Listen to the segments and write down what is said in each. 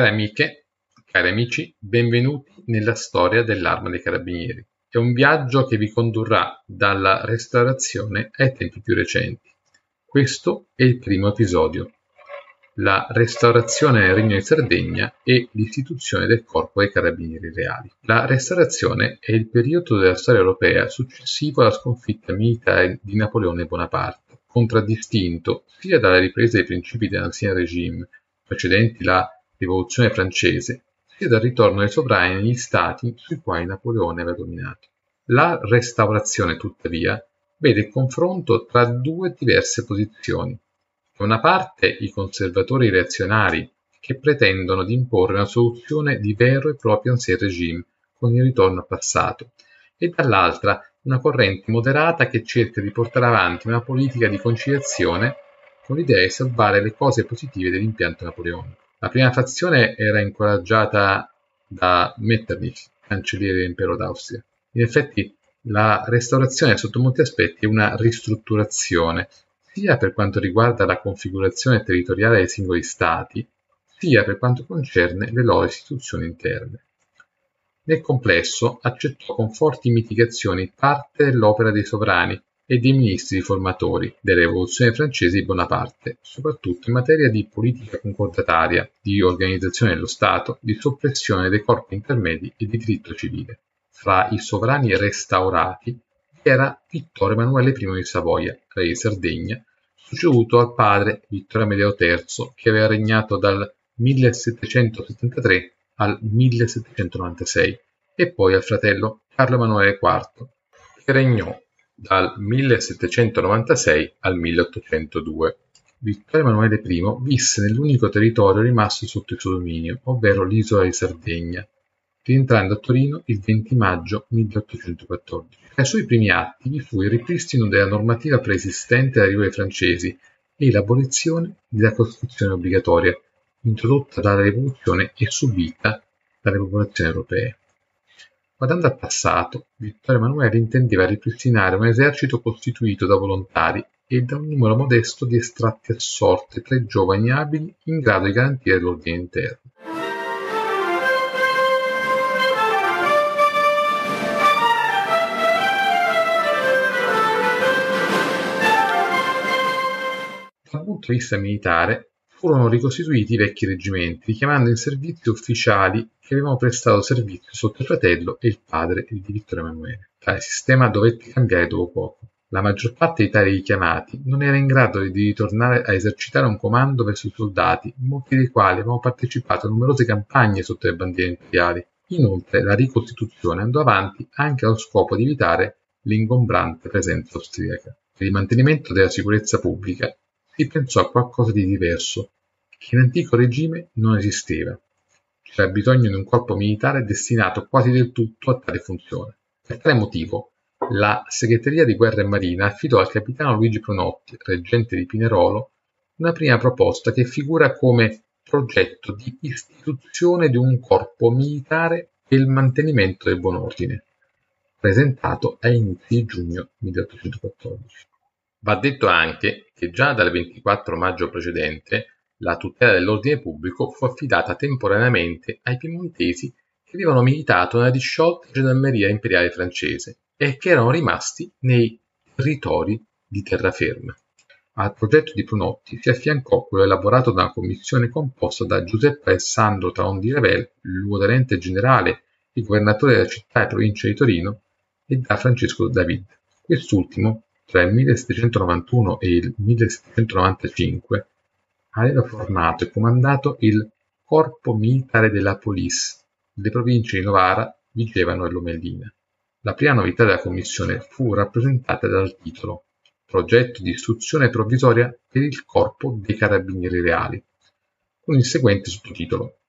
Cari amiche, cari amici, benvenuti nella storia dell'Arma dei Carabinieri. È un viaggio che vi condurrà dalla restaurazione ai tempi più recenti. Questo è il primo episodio. La restaurazione nel Regno di Sardegna e l'istituzione del Corpo dei Carabinieri Reali. La restaurazione è il periodo della storia europea successivo alla sconfitta militare di Napoleone Bonaparte, contraddistinto sia dalla ripresa dei principi dell'Ancien Regime, precedenti la rivoluzione francese, sia dal ritorno dei sovrani negli stati sui quali Napoleone aveva dominato. La restaurazione, tuttavia, vede il confronto tra due diverse posizioni. Da una parte i conservatori reazionari che pretendono di imporre una soluzione di vero e proprio ancien regime con il ritorno al passato, e dall'altra una corrente moderata che cerca di portare avanti una politica di conciliazione con l'idea di salvare le cose positive dell'impianto napoleonico. La prima fazione era incoraggiata da Metternich, cancelliere dell'impero d'Austria. In effetti la restaurazione sotto molti aspetti è una ristrutturazione, sia per quanto riguarda la configurazione territoriale dei singoli stati, sia per quanto concerne le loro istituzioni interne. Nel complesso accettò con forti mitigazioni parte dell'opera dei sovrani e dei ministri riformatori della Rivoluzione francese di Bonaparte, soprattutto in materia di politica concordataria, di organizzazione dello Stato, di soppressione dei corpi intermedi e di diritto civile. Fra i sovrani restaurati era Vittorio Emanuele I di Savoia, re di Sardegna, succeduto al padre Vittorio Amedeo III, che aveva regnato dal 1773 al 1796, e poi al fratello Carlo Emanuele IV, che regnò dal 1796 al 1802. Vittorio Emanuele I visse nell'unico territorio rimasto sotto il suo dominio, ovvero l'isola di Sardegna, rientrando a Torino il 20 maggio 1814. Tra i suoi primi atti vi fu il ripristino della normativa preesistente dall'arrivo dei francesi e l'abolizione della Costituzione obbligatoria, introdotta dalla Rivoluzione e subita dalle popolazioni europee. Guardando al passato, Vittorio Emanuele intendeva ripristinare un esercito costituito da volontari e da un numero modesto di estratti a sorte tra i giovani abili in grado di garantire l'ordine interno. Dal punto di vista militare, furono ricostituiti i vecchi reggimenti, richiamando in servizio ufficiali che avevano prestato servizio sotto il fratello e il padre di Vittorio Emanuele. Tale sistema dovette cambiare dopo poco. La maggior parte di tali richiamati non era in grado di ritornare a esercitare un comando verso i soldati, molti dei quali avevano partecipato a numerose campagne sotto le bandiere imperiali. Inoltre la ricostituzione andò avanti anche allo scopo di evitare l'ingombrante presenza austriaca. Per il mantenimento della sicurezza pubblica si pensò a qualcosa di diverso, che in antico regime non esisteva. C'era bisogno di un corpo militare destinato quasi del tutto a tale funzione. Per tale motivo, la Segreteria di Guerra e Marina affidò al capitano Luigi Pronotti, reggente di Pinerolo, una prima proposta che figura come progetto di istituzione di un corpo militare per il mantenimento del buon ordine, presentato a inizi di giugno 1814. Va detto anche che già dal 24 maggio precedente la tutela dell'ordine pubblico fu affidata temporaneamente ai piemontesi che avevano militato nella disciolta gendarmeria imperiale francese e che erano rimasti nei territori di terraferma. Al progetto di Prunotti si affiancò quello elaborato da una commissione composta da Giuseppe Alessandro Traondi Revel, luogotenente generale e governatore della città e provincia di Torino, e da Francesco David. Quest'ultimo tra il 1791 e il 1795 aveva formato e comandato il Corpo Militare della Police delle province di Novara, Vigevano e Lomellina. La prima novità della commissione fu rappresentata dal titolo Progetto di istruzione provvisoria per il Corpo dei Carabinieri Reali, con il seguente sottotitolo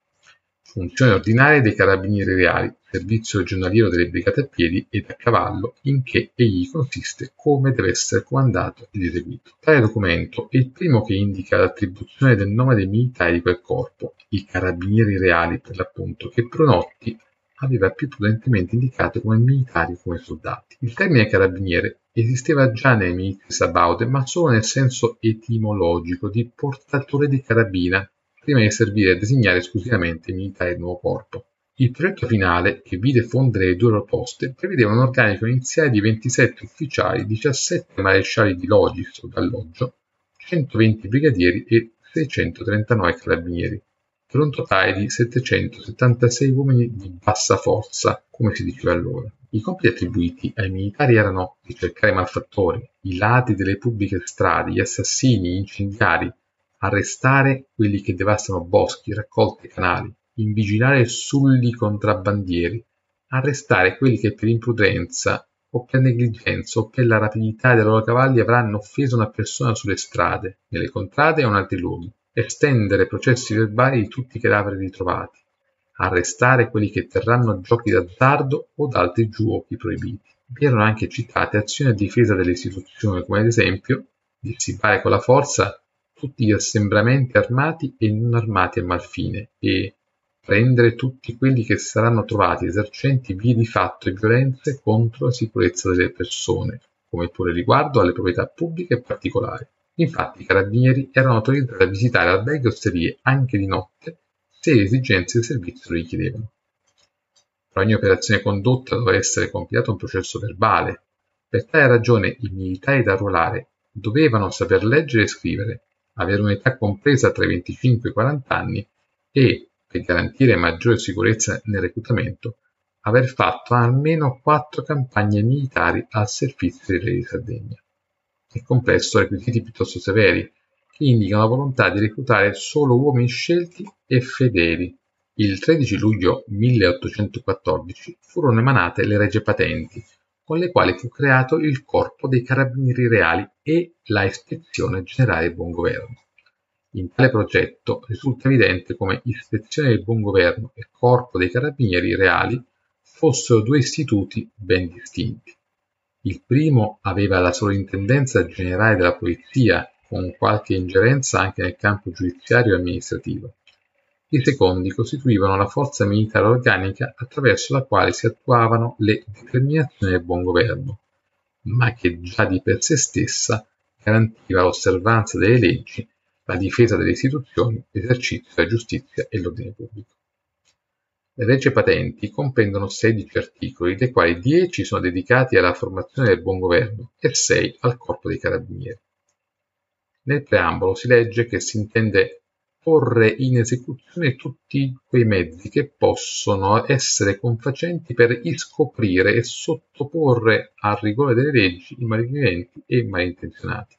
Funzione ordinaria dei Carabinieri Reali, servizio giornaliero delle brigate a piedi ed a cavallo, in che egli consiste, come deve essere comandato ed eseguito. Tale documento è il primo che indica l'attribuzione del nome dei militari di quel corpo, i Carabinieri Reali per l'appunto, che Pronotti aveva più prudentemente indicato come militari e come soldati. Il termine carabiniere esisteva già nelle milizie sabaude, ma solo nel senso etimologico di portatore di carabina prima di servire a designare esclusivamente i militari del nuovo corpo. Il progetto finale, che vide fondere le due proposte, prevedeva un organico iniziale di 27 ufficiali, 17 marescialli di logis o d'alloggio, 120 brigadieri e 639 carabinieri, per un totale di 776 uomini di bassa forza, come si diceva allora. I compiti attribuiti ai militari erano di cercare malfattori, i ladri delle pubbliche strade, gli assassini, gli incendiari, arrestare quelli che devastano boschi, raccolte canali, invigilare sulli contrabbandieri, arrestare quelli che per imprudenza o per negligenza o per la rapidità dei loro cavalli avranno offeso una persona sulle strade, nelle contrade o in altri luoghi, estendere processi verbali di tutti i cadaveri ritrovati, arrestare quelli che terranno giochi d'azzardo o altri giochi proibiti. Vi erano anche citate azioni a difesa delle istituzioni, come ad esempio dissipare con la forza tutti gli assembramenti armati e non armati a malfine e prendere tutti quelli che saranno trovati esercenti vie di fatto e violenze contro la sicurezza delle persone, come pure riguardo alle proprietà pubbliche e particolari. Infatti i carabinieri erano autorizzati a visitare alberghi e osterie anche di notte se le esigenze del servizio lo richiedevano. Per ogni operazione condotta doveva essere compilato un processo verbale. Per tale ragione i militari da arruolare dovevano saper leggere e scrivere, avere un'età compresa tra i 25 e i 40 anni e, per garantire maggiore sicurezza nel reclutamento, aver fatto almeno quattro campagne militari al servizio dei re di Sardegna e complesso requisiti piuttosto severi, che indicano la volontà di reclutare solo uomini scelti e fedeli. Il 13 luglio 1814 furono emanate le regie patenti, con le quali fu creato il Corpo dei Carabinieri Reali e la Ispezione Generale del Buon Governo. In tale progetto risulta evidente come Ispezione del Buon Governo e Corpo dei Carabinieri Reali fossero due istituti ben distinti. Il primo aveva la sovrintendenza generale della polizia, con qualche ingerenza anche nel campo giudiziario e amministrativo. I secondi costituivano la forza militare organica attraverso la quale si attuavano le determinazioni del buon governo, ma che già di per sé stessa garantiva l'osservanza delle leggi, la difesa delle istituzioni, l'esercizio della giustizia e l'ordine pubblico. Le leggi patenti comprendono sedici articoli, dei quali dieci sono dedicati alla formazione del buon governo e sei al corpo dei carabinieri. Nel preambolo si legge che si intende porre in esecuzione tutti quei mezzi che possono essere confacenti per iscoprire e sottoporre al rigore delle leggi i malviventi e i malintenzionati,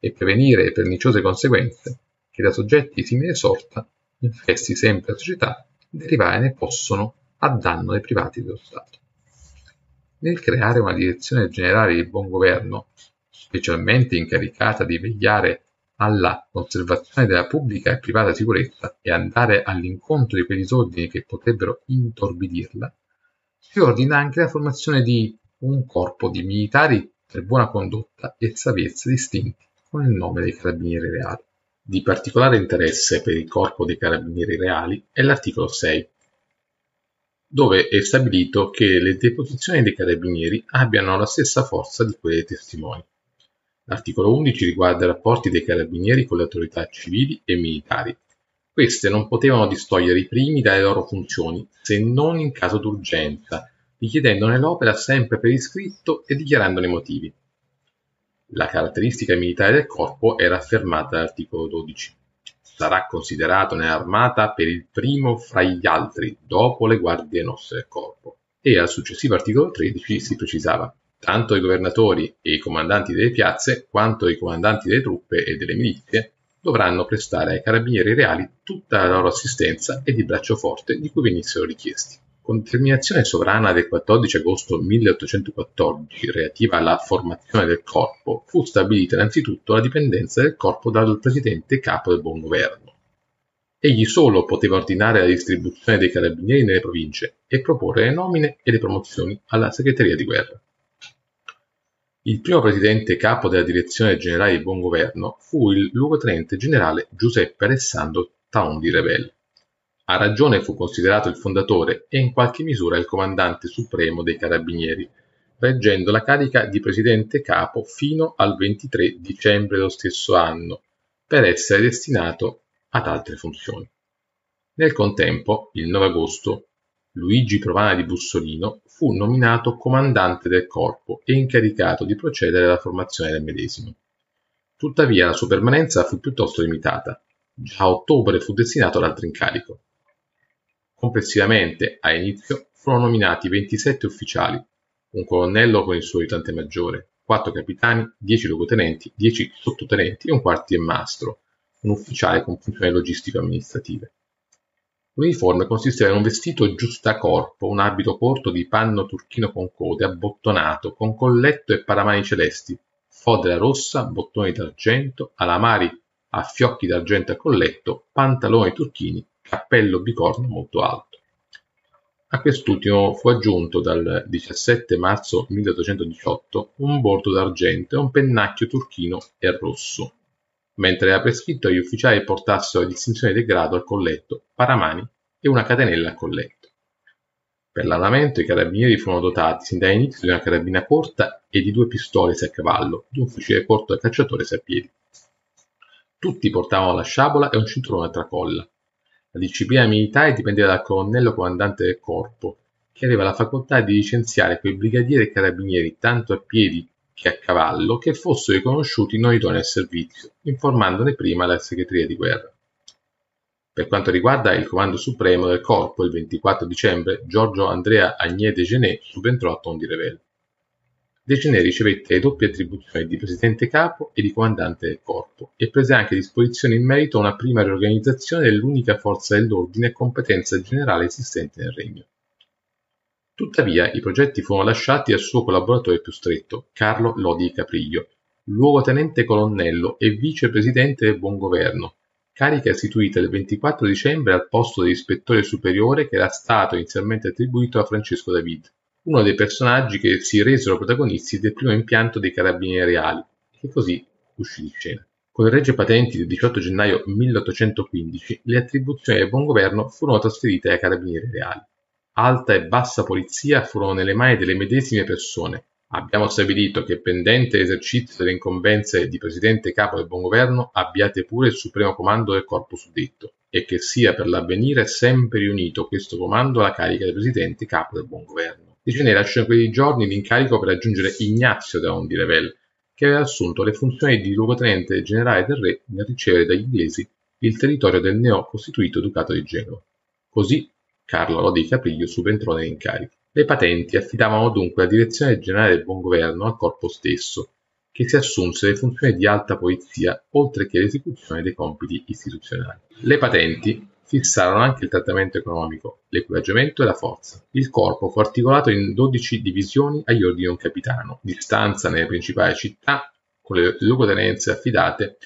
e prevenire perniciose conseguenze che da soggetti simile sorta infesti sempre la società derivare ne possono a danno dei privati dello Stato. Nel creare una direzione generale di buon governo, specialmente incaricata di vegliare alla conservazione della pubblica e privata sicurezza e andare all'incontro di quei disordini che potrebbero intorbidirla, si ordina anche la formazione di un corpo di militari per buona condotta e savezza distinti con il nome dei carabinieri reali. Di particolare interesse per il Corpo dei Carabinieri Reali è l'articolo 6, dove è stabilito che le deposizioni dei carabinieri abbiano la stessa forza di quelle dei testimoni. L'articolo 11 riguarda i rapporti dei carabinieri con le autorità civili e militari. Queste non potevano distogliere i primi dalle loro funzioni, se non in caso d'urgenza, richiedendone l'opera sempre per iscritto e dichiarandone i motivi. La caratteristica militare del corpo era affermata dall'articolo 12. Sarà considerato nell'armata per il primo fra gli altri, dopo le guardie nostre del corpo. E al successivo articolo 13 si precisava tanto i governatori e i comandanti delle piazze quanto i comandanti delle truppe e delle milizie dovranno prestare ai carabinieri reali tutta la loro assistenza e di braccio forte di cui venissero richiesti. Con determinazione sovrana del 14 agosto 1814 relativa alla formazione del corpo, fu stabilita innanzitutto la dipendenza del corpo dal presidente capo del buon governo. Egli solo poteva ordinare la distribuzione dei carabinieri nelle province e proporre le nomine e le promozioni alla segreteria di guerra. Il primo presidente capo della direzione generale di buon governo fu il luogotenente generale Giuseppe Alessandro Taundi Rebel. A ragione fu considerato il fondatore e in qualche misura il comandante supremo dei carabinieri, reggendo la carica di presidente capo fino al 23 dicembre dello stesso anno, per essere destinato ad altre funzioni. Nel contempo, il 9 agosto, Luigi Provana di Bussolino fu nominato comandante del corpo e incaricato di procedere alla formazione del medesimo. Tuttavia la sua permanenza fu piuttosto limitata. Già a ottobre fu destinato ad altro incarico. Complessivamente, a inizio, furono nominati 27 ufficiali, un colonnello con il suo aiutante maggiore, 4 capitani, 10 luogotenenti, 10 sottotenenti e un quartier-mastro, un ufficiale con funzioni logistico-amministrative. L'uniforme consisteva in un vestito giustacorpo, un abito corto di panno turchino con code, abbottonato, con colletto e paramani celesti, fodera rossa, bottoni d'argento, alamari a fiocchi d'argento a colletto, pantaloni turchini, cappello bicorno molto alto. A quest'ultimo fu aggiunto dal 17 marzo 1818 un bordo d'argento e un pennacchio turchino e rosso, mentre era prescritto agli ufficiali portassero la distinzione di grado al colletto, paramani e una catenella al colletto. Per l'armamento i carabinieri furono dotati sin dall'inizio di una carabina corta e di due pistole a cavallo, di un fucile corto da cacciatore a piedi. Tutti portavano la sciabola e un cinturone a tracolla. La disciplina militare dipendeva dal colonnello comandante del corpo, che aveva la facoltà di licenziare quei brigadieri e carabinieri tanto a piedi a cavallo che fossero riconosciuti non idonei al servizio, informandone prima la segreteria di guerra. Per quanto riguarda il comando supremo del corpo, il 24 dicembre Giorgio Andrea Agnès Degenet subentrò a Tondi Revel. Degenet ricevette le doppie attribuzioni di presidente capo e di comandante del corpo e prese anche disposizioni in merito a una prima riorganizzazione dell'unica forza dell'ordine a competenza generale esistente nel regno. Tuttavia i progetti furono lasciati al suo collaboratore più stretto, Carlo Lodi Capriglio, luogotenente colonnello e vicepresidente del Buongoverno, carica istituita il 24 dicembre al posto di ispettore superiore che era stato inizialmente attribuito a Francesco David, uno dei personaggi che si resero protagonisti del primo impianto dei Carabinieri Reali, che così uscì di scena. Con il Regge Patenti del 18 gennaio 1815 le attribuzioni del Buongoverno furono trasferite ai Carabinieri Reali alta e bassa polizia furono nelle mani delle medesime persone. Abbiamo stabilito che, pendente l'esercizio delle incombenze di Presidente Capo del Buongoverno, abbiate pure il supremo comando del corpo suddetto e che sia per l'avvenire sempre riunito questo comando alla carica del Presidente Capo del Buongoverno. De Cenè lasciò in quei giorni l'incarico per aggiungere Ignazio da Ondirevel, che aveva assunto le funzioni di luogotenente generale del re nel ricevere dagli inglesi il territorio del neo-costituito Ducato di Genova. Così Carlo Lodi Capriglio subentrò nell'incarico. Le patenti affidavano dunque la direzione generale del buon governo al corpo stesso, che si assunse le funzioni di alta polizia oltre che l'esecuzione dei compiti istituzionali. Le patenti fissarono anche il trattamento economico, l'equipaggiamento e la forza. Il corpo fu articolato in 12 divisioni agli ordini di un capitano, di stanza nelle principali città, con le luogotenenze affidate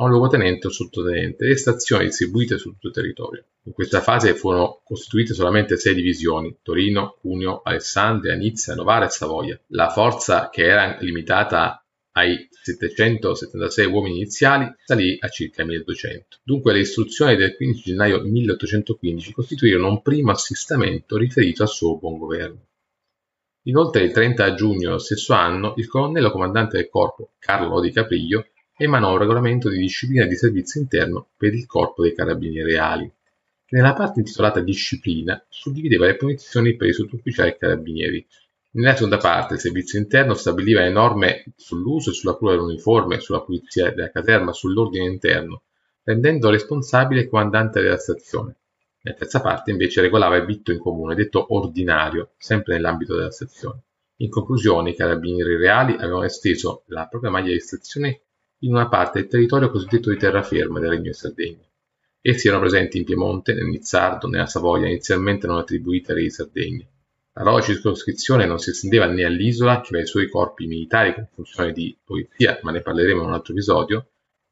a un luogotenente o sottotenente e stazioni distribuite su tutto il territorio. In questa fase furono costituite solamente sei divisioni, Torino, Cuneo, Alessandria, Nizza, Novara e Savoia. La forza, che era limitata ai 776 uomini iniziali, salì a circa 1200. Dunque le istruzioni del 15 gennaio 1815 costituirono un primo assestamento riferito al suo buon governo. Inoltre il 30 giugno dello stesso anno il colonnello comandante del corpo, Carlo Di Capriglio, emanò un regolamento di disciplina di servizio interno per il Corpo dei Carabinieri Reali, che nella parte intitolata Disciplina suddivideva le punizioni per i sottufficiali carabinieri. Nella seconda parte, il servizio interno stabiliva le norme sull'uso e sulla cura dell'uniforme, sulla pulizia della caserma, sull'ordine interno, rendendo responsabile il comandante della stazione. Nella terza parte invece regolava il vitto in comune, detto ordinario, sempre nell'ambito della stazione. In conclusione, i carabinieri reali avevano esteso la propria maglia di stazione in una parte del territorio cosiddetto di terraferma del Regno di Sardegna. Essi erano presenti in Piemonte, nel Nizzardo, nella Savoia, inizialmente non attribuita ai re di Sardegna. La loro circoscrizione non si estendeva né all'isola, che aveva i suoi corpi militari con funzione di polizia, ma ne parleremo in un altro episodio,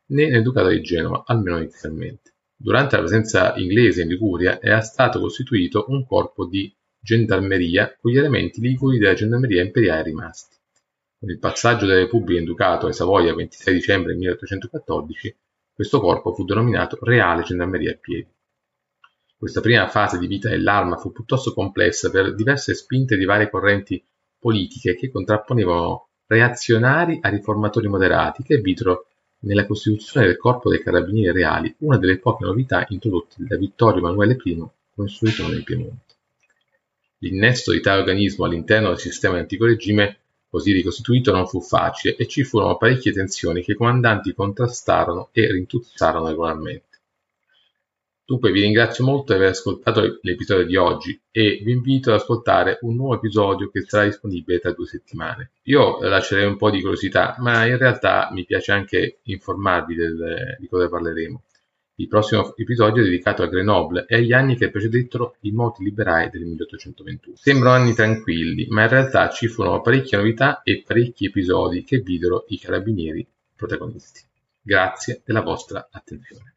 né nel Ducato di Genova, almeno inizialmente. Durante la presenza inglese in Liguria era stato costituito un corpo di gendarmeria con gli elementi liguri della gendarmeria imperiale rimasti. Il passaggio della Repubblica in Ducato ai Savoia il 26 dicembre 1814, questo corpo fu denominato Reale Gendarmeria a Piedi. Questa prima fase di vita dell'arma fu piuttosto complessa per diverse spinte di varie correnti politiche che contrapponevano reazionari a riformatori moderati che videro nella costituzione del Corpo dei Carabinieri Reali una delle poche novità introdotte da Vittorio Emanuele I con il suo ritorno in Piemonte. L'innesto di tale organismo all'interno del sistema di antico regime così ricostituito non fu facile e ci furono parecchie tensioni che i comandanti contrastarono e rintuzzarono regolarmente. Dunque vi ringrazio molto di aver ascoltato l'episodio di oggi e vi invito ad ascoltare un nuovo episodio che sarà disponibile tra due settimane. Io lascerei un po' di curiosità, ma in realtà mi piace anche informarvi del, di cosa parleremo. Il prossimo episodio è dedicato a Grenoble e agli anni che precedettero i moti liberai del 1821. Sembrano anni tranquilli, ma in realtà ci furono parecchie novità e parecchi episodi che videro i carabinieri protagonisti. Grazie della vostra attenzione.